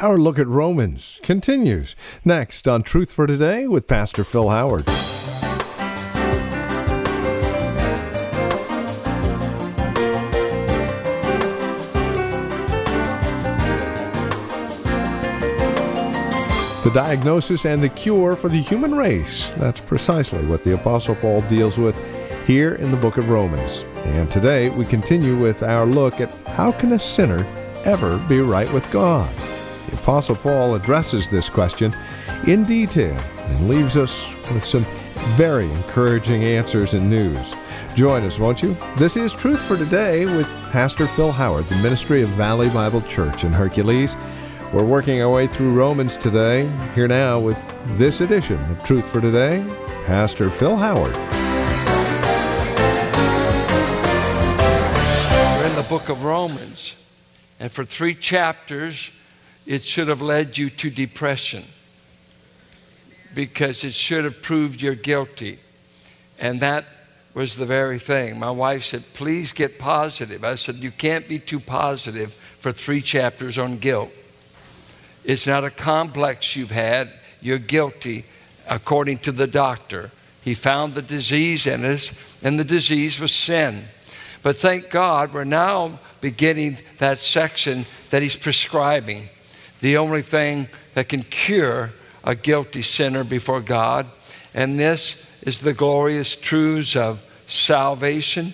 Our look at Romans continues next on Truth for Today with Pastor Phil Howard. The diagnosis and the cure for the human race. That's precisely what the Apostle Paul deals with here in the book of Romans. And today we continue with our look at how can a sinner ever be right with God? The Apostle Paul addresses this question in detail and leaves us with some very encouraging answers and news. Join us, won't you? This is Truth for Today with Pastor Phil Howard, the ministry of Valley Bible Church in Hercules. We're working our way through Romans today. Here now with this edition of Truth for Today, Pastor Phil Howard. We're in the book of Romans, and for three chapters, it should have led you to depression because it should have proved you're guilty. And that was the very thing. My wife said, Please get positive. I said, You can't be too positive for three chapters on guilt. It's not a complex you've had, you're guilty according to the doctor. He found the disease in us, and the disease was sin. But thank God we're now beginning that section that he's prescribing the only thing that can cure a guilty sinner before God. And this is the glorious truths of salvation.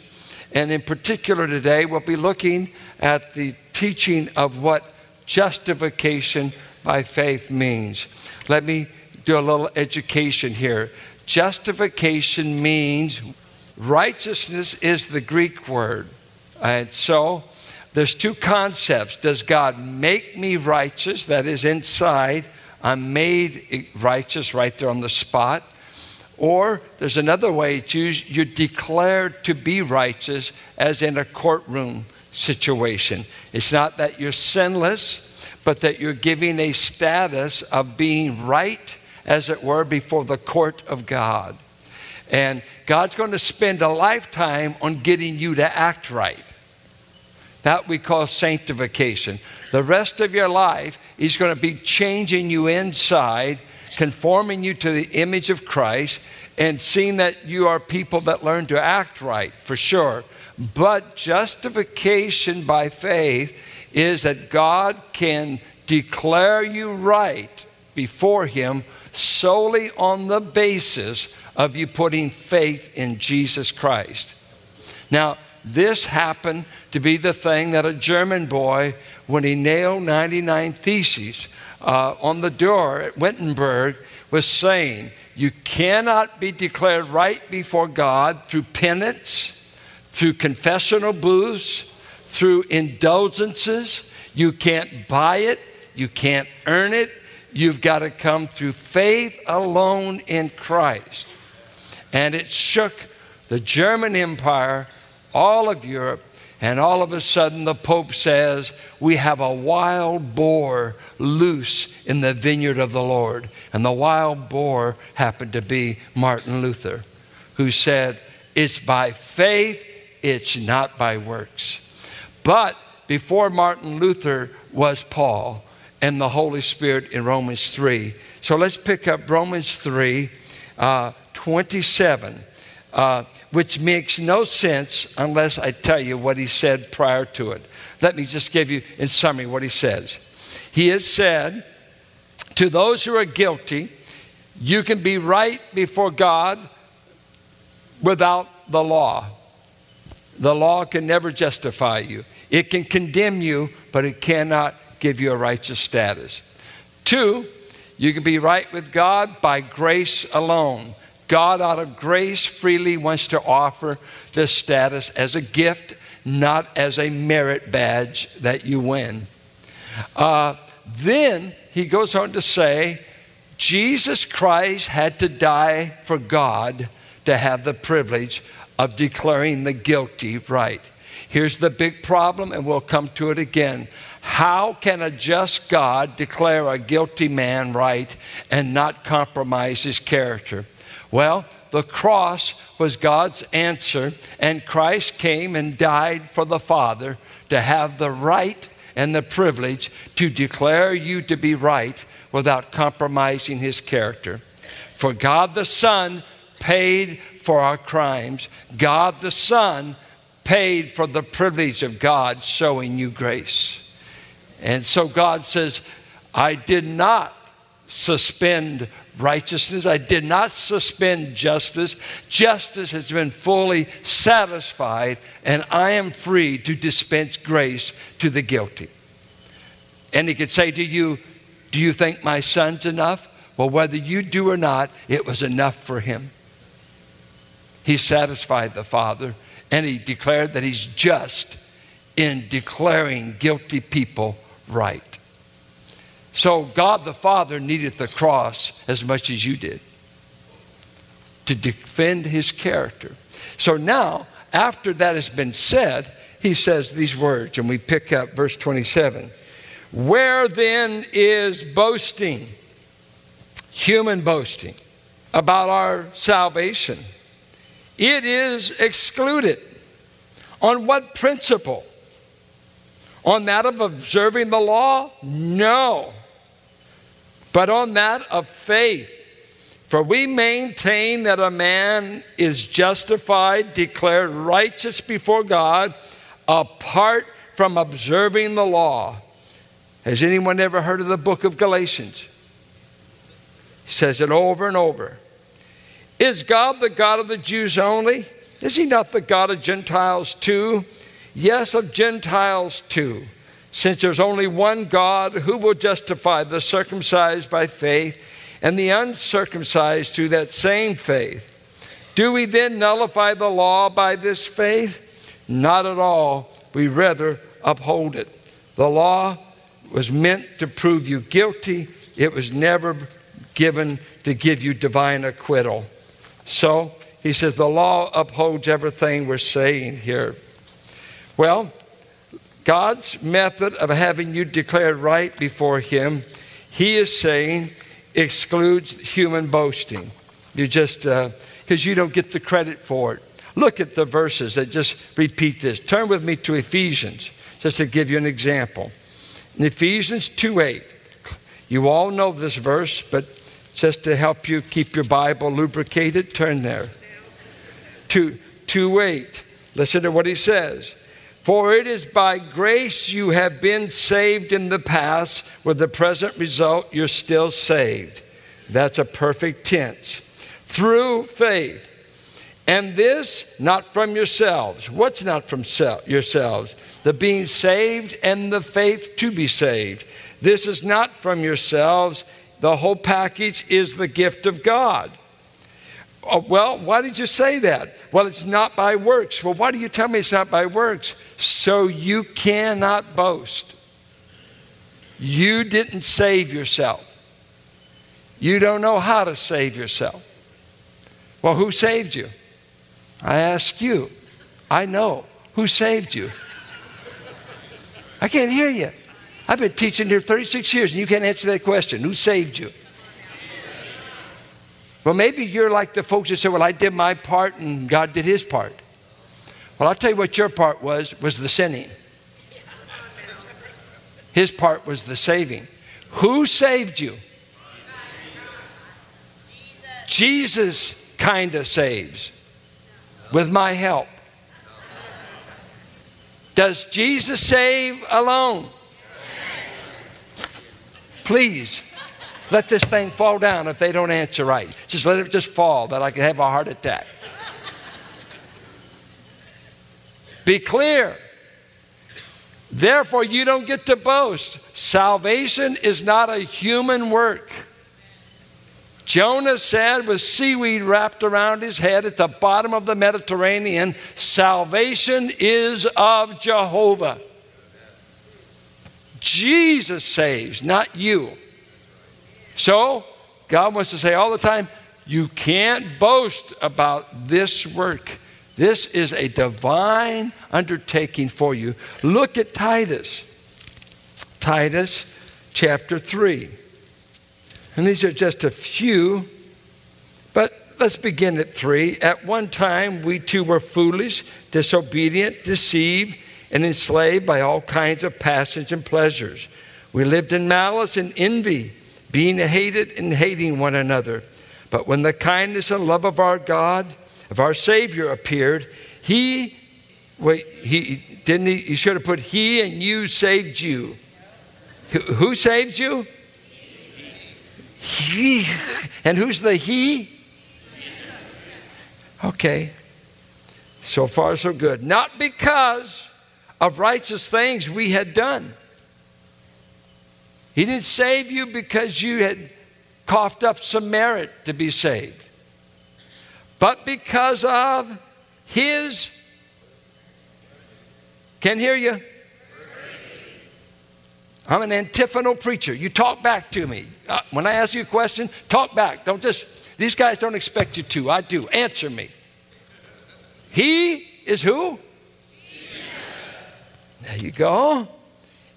And in particular, today, we'll be looking at the teaching of what justification by faith means. Let me do a little education here. Justification means righteousness is the Greek word. And so there's two concepts. Does God make me righteous? That is inside. I'm made righteous right there on the spot. Or there's another way it's you're declared to be righteous as in a courtroom situation. It's not that you're sinless, but that you're giving a status of being right, as it were, before the court of God. And God's going to spend a lifetime on getting you to act right. That we call sanctification. The rest of your life, He's going to be changing you inside, conforming you to the image of Christ, and seeing that you are people that learn to act right, for sure. But justification by faith is that God can declare you right before Him solely on the basis of you putting faith in Jesus Christ. Now, this happened to be the thing that a German boy, when he nailed 99 Theses uh, on the door at Wittenberg, was saying, You cannot be declared right before God through penance, through confessional booths, through indulgences. You can't buy it, you can't earn it. You've got to come through faith alone in Christ. And it shook the German Empire all of Europe, and all of a sudden the Pope says, We have a wild boar loose in the vineyard of the Lord. And the wild boar happened to be Martin Luther, who said, It's by faith, it's not by works. But before Martin Luther was Paul and the Holy Spirit in Romans 3. So let's pick up Romans 3 uh, 27. Uh, which makes no sense unless I tell you what he said prior to it. Let me just give you in summary what he says. He has said, To those who are guilty, you can be right before God without the law. The law can never justify you, it can condemn you, but it cannot give you a righteous status. Two, you can be right with God by grace alone. God, out of grace, freely wants to offer this status as a gift, not as a merit badge that you win. Uh, then he goes on to say, Jesus Christ had to die for God to have the privilege of declaring the guilty right. Here's the big problem, and we'll come to it again. How can a just God declare a guilty man right and not compromise his character? Well, the cross was God's answer, and Christ came and died for the Father to have the right and the privilege to declare you to be right without compromising his character. For God the Son paid for our crimes. God the Son paid for the privilege of God showing you grace. And so God says, I did not suspend righteousness. I did not suspend justice. Justice has been fully satisfied, and I am free to dispense grace to the guilty. And he could say to you, Do you think my son's enough? Well, whether you do or not, it was enough for him. He satisfied the Father, and he declared that he's just in declaring guilty people right. So God the Father needed the cross as much as you did to defend his character. So now, after that has been said, he says these words, and we pick up verse 27. Where then is boasting? Human boasting about our salvation. It is excluded. On what principle? On that of observing the law? No but on that of faith. For we maintain that a man is justified, declared righteous before God, apart from observing the law. Has anyone ever heard of the book of Galatians? He says it over and over. Is God the God of the Jews only? Is he not the God of Gentiles too? Yes, of Gentiles too. Since there's only one God, who will justify the circumcised by faith and the uncircumcised through that same faith? Do we then nullify the law by this faith? Not at all. We rather uphold it. The law was meant to prove you guilty, it was never given to give you divine acquittal. So, he says the law upholds everything we're saying here. Well, God's method of having you declared right before Him, He is saying, excludes human boasting. You just, because uh, you don't get the credit for it. Look at the verses that just repeat this. Turn with me to Ephesians, just to give you an example. In Ephesians 2 8, you all know this verse, but just to help you keep your Bible lubricated, turn there. 2, 2 8. Listen to what he says. For it is by grace you have been saved in the past, with the present result, you're still saved. That's a perfect tense. Through faith. And this not from yourselves. What's not from yourselves? The being saved and the faith to be saved. This is not from yourselves. The whole package is the gift of God. Oh, well, why did you say that? Well, it's not by works. Well, why do you tell me it's not by works? So you cannot boast. You didn't save yourself. You don't know how to save yourself. Well, who saved you? I ask you. I know. Who saved you? I can't hear you. I've been teaching here 36 years and you can't answer that question. Who saved you? Well, maybe you're like the folks that say, Well, I did my part and God did his part. Well, I'll tell you what your part was, was the sinning. His part was the saving. Who saved you? Jesus, Jesus kind of saves with my help. Does Jesus save alone? Please let this thing fall down if they don't answer right. Just let it just fall that I can have a heart attack. Be clear. Therefore, you don't get to boast. Salvation is not a human work. Jonah said, with seaweed wrapped around his head at the bottom of the Mediterranean, Salvation is of Jehovah. Jesus saves, not you. So, God wants to say all the time, you can't boast about this work. This is a divine undertaking for you. Look at Titus. Titus chapter 3. And these are just a few, but let's begin at 3. At one time, we too were foolish, disobedient, deceived and enslaved by all kinds of passions and pleasures. We lived in malice and envy, being hated and hating one another. But when the kindness and love of our God, of our Savior appeared, He, wait, he didn't he, he should have put He and you saved you. Who saved you? He. And who's the He? Okay. So far, so good. Not because of righteous things we had done. He didn't save you because you had coughed up some merit to be saved, but because of His. Can hear you? I'm an antiphonal preacher. You talk back to me. Uh, when I ask you a question, talk back. Don't just, these guys don't expect you to. I do. Answer me. He is who? Jesus. There you go.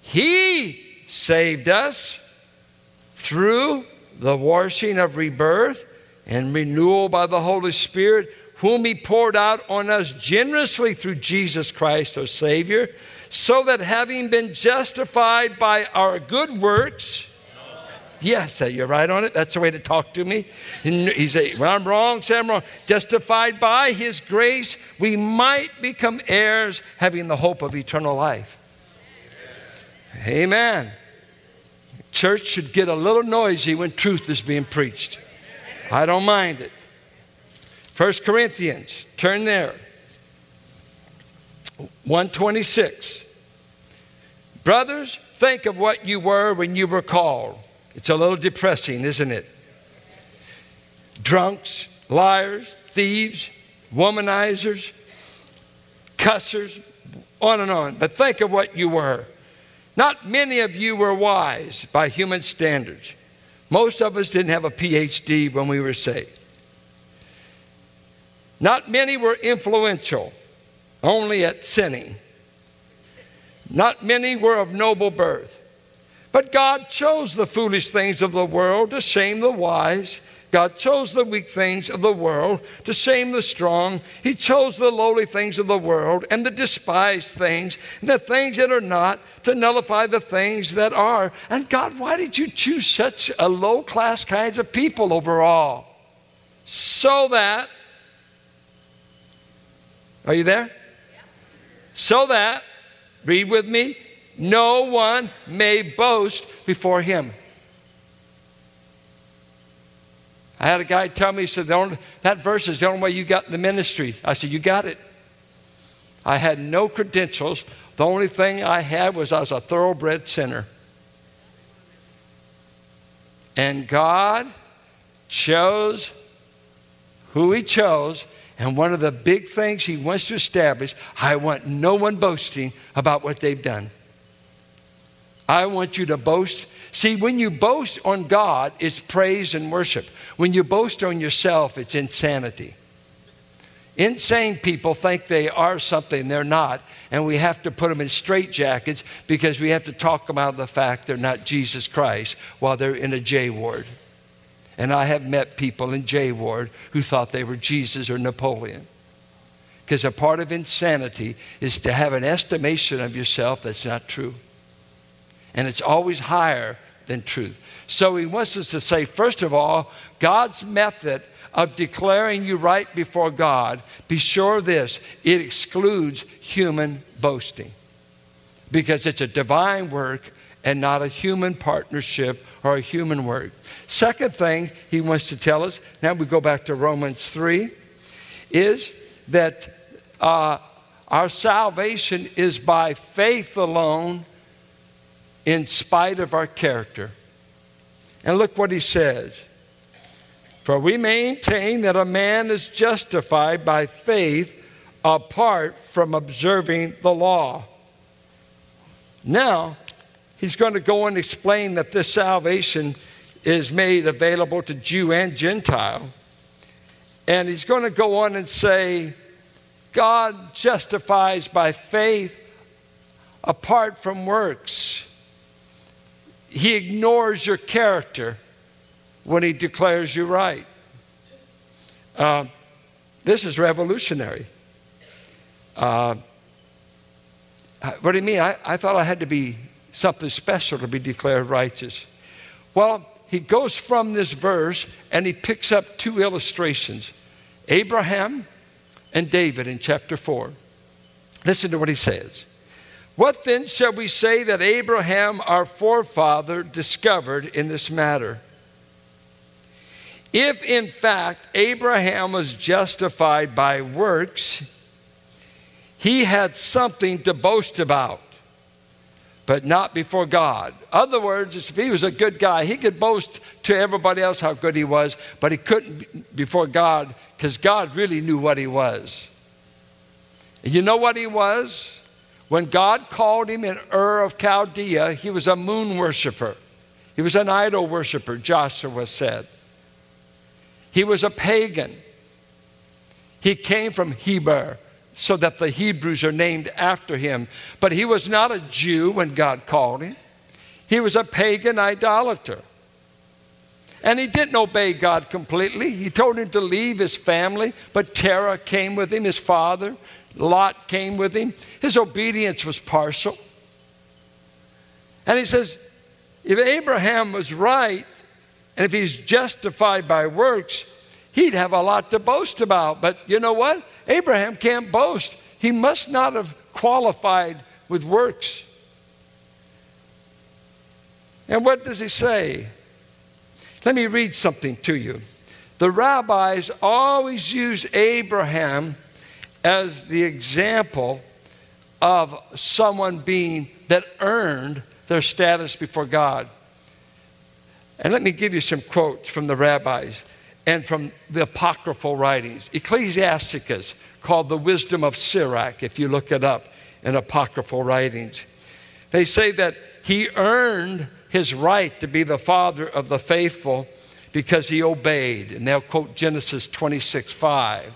He saved us through the washing of rebirth and renewal by the Holy Spirit, whom He poured out on us generously through Jesus Christ, our Savior, so that having been justified by our good works, Yes, you're right on it. That's the way to talk to me. He said, when I'm wrong, say I'm wrong. Justified by his grace, we might become heirs, having the hope of eternal life. Amen. Church should get a little noisy when truth is being preached. I don't mind it. First Corinthians, turn there. 126. Brothers, think of what you were when you were called. It's a little depressing, isn't it? Drunks, liars, thieves, womanizers, cussers, on and on. But think of what you were. Not many of you were wise by human standards. Most of us didn't have a PhD when we were saved. Not many were influential, only at sinning. Not many were of noble birth. But God chose the foolish things of the world to shame the wise. God chose the weak things of the world to shame the strong. He chose the lowly things of the world and the despised things, and the things that are not, to nullify the things that are. And God, why did you choose such a low class kinds of people overall? So that, are you there? So that, read with me, no one may boast before him. I had a guy tell me, he said, only, that verse is the only way you got the ministry. I said, You got it. I had no credentials. The only thing I had was I was a thoroughbred sinner. And God chose who He chose. And one of the big things He wants to establish I want no one boasting about what they've done. I want you to boast. See, when you boast on God, it's praise and worship. When you boast on yourself, it's insanity. Insane people think they are something they're not, and we have to put them in straitjackets because we have to talk them out of the fact they're not Jesus Christ while they're in a J ward. And I have met people in J ward who thought they were Jesus or Napoleon. Because a part of insanity is to have an estimation of yourself that's not true and it's always higher than truth. So he wants us to say, first of all, God's method of declaring you right before God, be sure of this it excludes human boasting because it's a divine work and not a human partnership or a human work. Second thing he wants to tell us, now we go back to Romans 3, is that uh, our salvation is by faith alone in spite of our character. And look what he says. For we maintain that a man is justified by faith apart from observing the law. Now, he's going to go and explain that this salvation is made available to Jew and Gentile. And he's going to go on and say, God justifies by faith apart from works. He ignores your character when he declares you right. Uh, this is revolutionary. Uh, What do you mean? I, I thought I had to be something special to be declared righteous. Well, he goes from this verse and he picks up two illustrations Abraham and David in chapter 4. Listen to what he says. What then shall we say that Abraham, our forefather, discovered in this matter? If in fact Abraham was justified by works, he had something to boast about, but not before God. Other words, if he was a good guy, he could boast to everybody else how good he was, but he couldn't before God because God really knew what he was. You know what he was? When God called him in Ur of Chaldea, he was a moon worshiper. He was an idol worshiper, Joshua said. He was a pagan. He came from Heber, so that the Hebrews are named after him. But he was not a Jew when God called him, he was a pagan idolater. And he didn't obey God completely. He told him to leave his family, but Terah came with him, his father. Lot came with him. His obedience was partial. And he says, if Abraham was right, and if he's justified by works, he'd have a lot to boast about. But you know what? Abraham can't boast. He must not have qualified with works. And what does he say? Let me read something to you. The rabbis always used Abraham as the example of someone being that earned their status before God. And let me give you some quotes from the rabbis and from the apocryphal writings. Ecclesiasticus, called the Wisdom of Sirach, if you look it up in apocryphal writings. They say that he earned his right to be the father of the faithful because he obeyed. And they'll quote Genesis 26 5.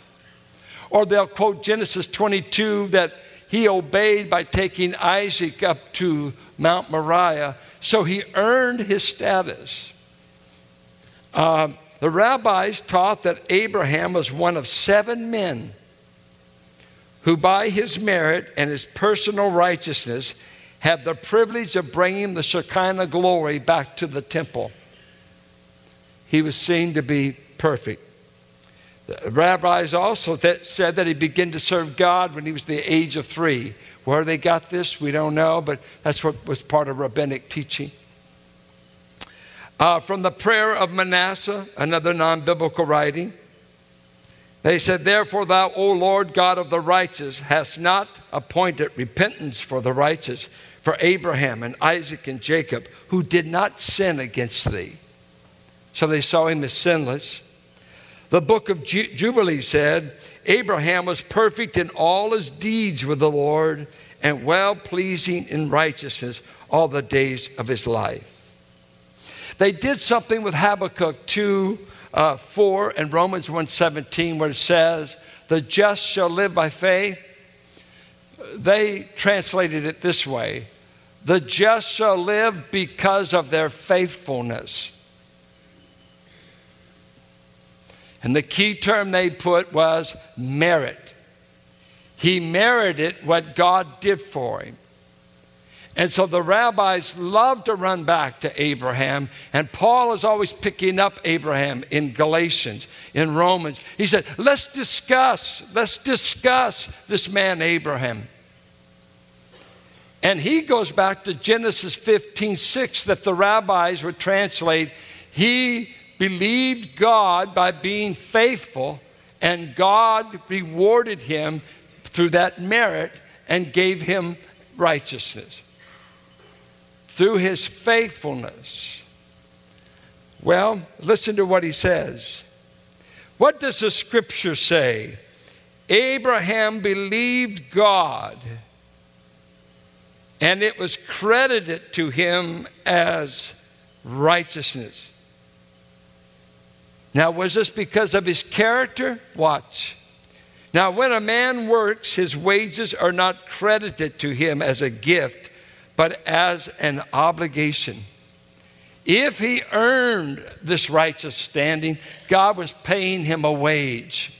Or they'll quote Genesis 22 that he obeyed by taking Isaac up to Mount Moriah, so he earned his status. Um, the rabbis taught that Abraham was one of seven men who, by his merit and his personal righteousness, had the privilege of bringing the Shekinah glory back to the temple. He was seen to be perfect. The rabbis also that said that he began to serve God when he was the age of three. Where they got this, we don't know, but that's what was part of rabbinic teaching. Uh, from the prayer of Manasseh, another non biblical writing, they said, Therefore, thou, O Lord God of the righteous, hast not appointed repentance for the righteous, for Abraham and Isaac and Jacob, who did not sin against thee. So they saw him as sinless. The book of Jubilee said, Abraham was perfect in all his deeds with the Lord and well pleasing in righteousness all the days of his life. They did something with Habakkuk 2 uh, 4 and Romans 1:17 where it says, "The just shall live by faith." They translated it this way: "The just shall live because of their faithfulness." And the key term they put was merit. He merited what God did for him. And so the rabbis love to run back to Abraham, and Paul is always picking up Abraham in Galatians, in Romans. He said, Let's discuss, let's discuss this man, Abraham. And he goes back to Genesis 15 6 that the rabbis would translate, He believed God by being faithful, and God rewarded him through that merit and gave him righteousness through his faithfulness. Well, listen to what he says. What does the scripture say? Abraham believed God, and it was credited to him as righteousness. Now, was this because of his character? Watch. Now, when a man works, his wages are not credited to him as a gift but as an obligation. If he earned this righteous standing, God was paying him a wage.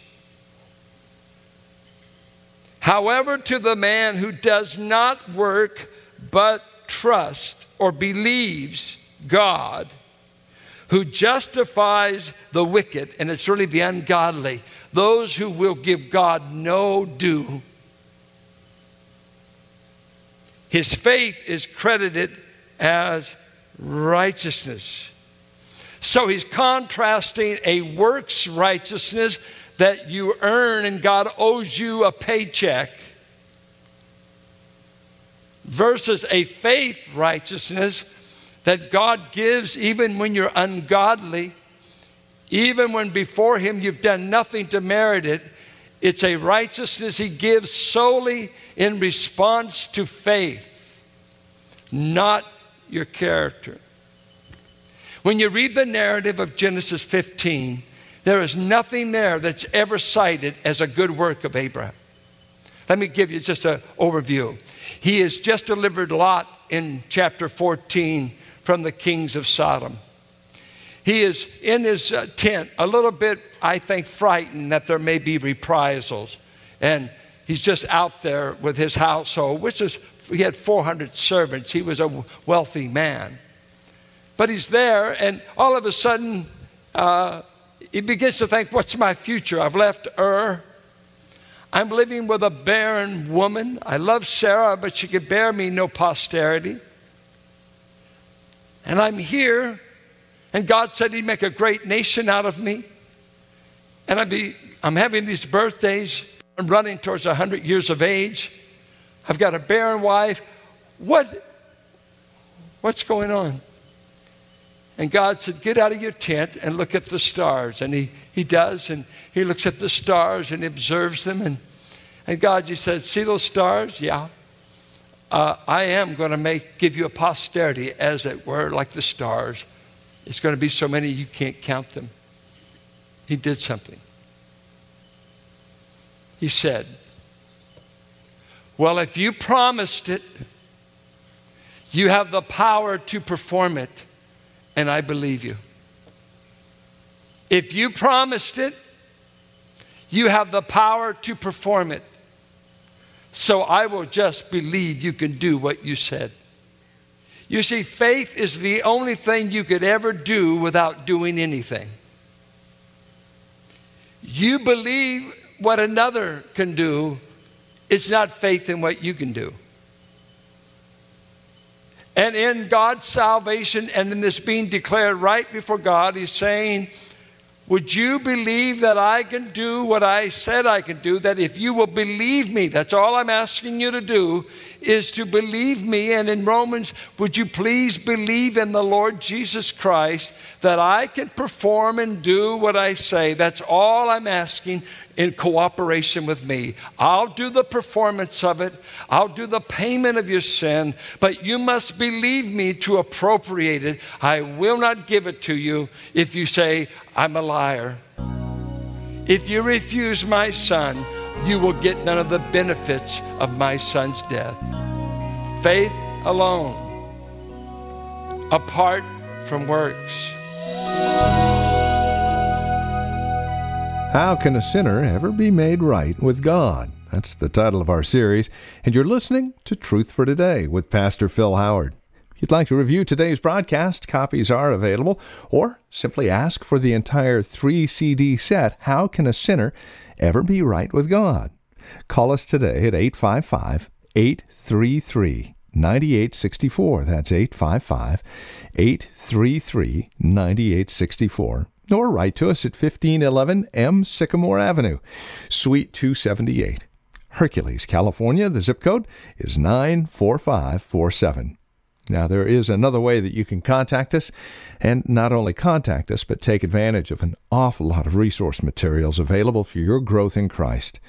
However, to the man who does not work but trust or believes God, who justifies the wicked, and it's really the ungodly, those who will give God no due. His faith is credited as righteousness. So he's contrasting a works righteousness that you earn and God owes you a paycheck versus a faith righteousness that God gives even when you're ungodly, even when before Him you've done nothing to merit it. It's a righteousness He gives solely in response to faith, not your character. When you read the narrative of Genesis 15, there is nothing there that's ever cited as a good work of Abraham. Let me give you just an overview. He has just delivered Lot in chapter 14 from the kings of Sodom. He is in his uh, tent, a little bit, I think, frightened that there may be reprisals. And he's just out there with his household, which is, he had 400 servants. He was a wealthy man. But he's there, and all of a sudden, uh, he begins to think, What's my future? I've left Ur. I'm living with a barren woman. I love Sarah, but she could bear me no posterity. And I'm here, and God said He'd make a great nation out of me. And I'd be, I'm having these birthdays. I'm running towards 100 years of age. I've got a barren wife. What, what's going on? And God said, Get out of your tent and look at the stars. And he, he does, and he looks at the stars and observes them. And, and God just said, See those stars? Yeah uh, I am going to make give you a posterity, as it were, like the stars. It's going to be so many you can't count them. He did something. He said, Well, if you promised it, you have the power to perform it, and I believe you. If you promised it, you have the power to perform it. So I will just believe you can do what you said. You see, faith is the only thing you could ever do without doing anything. You believe what another can do, it's not faith in what you can do. And in God's salvation and in this being declared right before God, He's saying, would you believe that I can do what I said I can do? That if you will believe me, that's all I'm asking you to do, is to believe me. And in Romans, would you please believe in the Lord Jesus Christ that I can perform and do what I say? That's all I'm asking in cooperation with me. I'll do the performance of it, I'll do the payment of your sin, but you must believe me to appropriate it. I will not give it to you if you say, I'm a liar. If you refuse my son, you will get none of the benefits of my son's death. Faith alone, apart from works. How can a sinner ever be made right with God? That's the title of our series, and you're listening to Truth for Today with Pastor Phil Howard. You'd like to review today's broadcast, copies are available, or simply ask for the entire three CD set, How Can a Sinner Ever Be Right with God? Call us today at 855 833 9864. That's 855 833 9864 or write to us at 1511 M Sycamore Avenue, Suite 278, Hercules, California. The zip code is 94547. Now, there is another way that you can contact us, and not only contact us, but take advantage of an awful lot of resource materials available for your growth in Christ.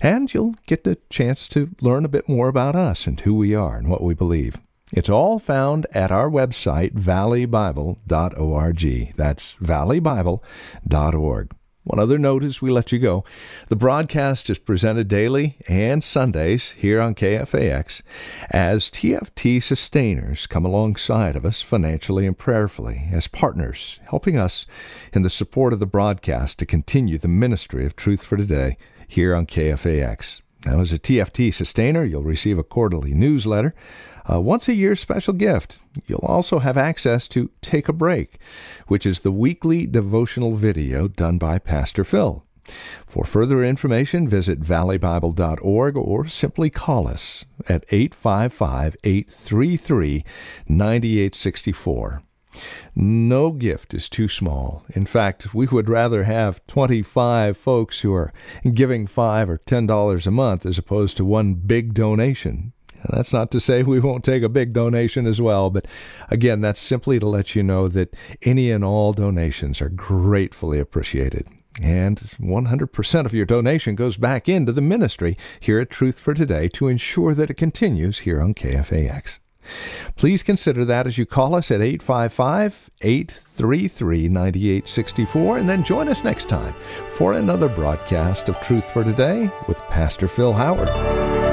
And you'll get the chance to learn a bit more about us and who we are and what we believe. It's all found at our website, valleybible.org. That's valleybible.org. One other note as we let you go the broadcast is presented daily and Sundays here on KFAX as TFT sustainers come alongside of us financially and prayerfully as partners, helping us in the support of the broadcast to continue the ministry of Truth for Today here on KFAX. Now, as a TFT sustainer, you'll receive a quarterly newsletter, a once a year special gift. You'll also have access to Take a Break, which is the weekly devotional video done by Pastor Phil. For further information, visit valleybible.org or simply call us at 855 833 9864. No gift is too small. In fact, we would rather have 25 folks who are giving 5 or $10 a month as opposed to one big donation. That's not to say we won't take a big donation as well, but again, that's simply to let you know that any and all donations are gratefully appreciated. And 100% of your donation goes back into the ministry here at Truth for Today to ensure that it continues here on KFAX. Please consider that as you call us at 855 833 9864 and then join us next time for another broadcast of Truth for Today with Pastor Phil Howard.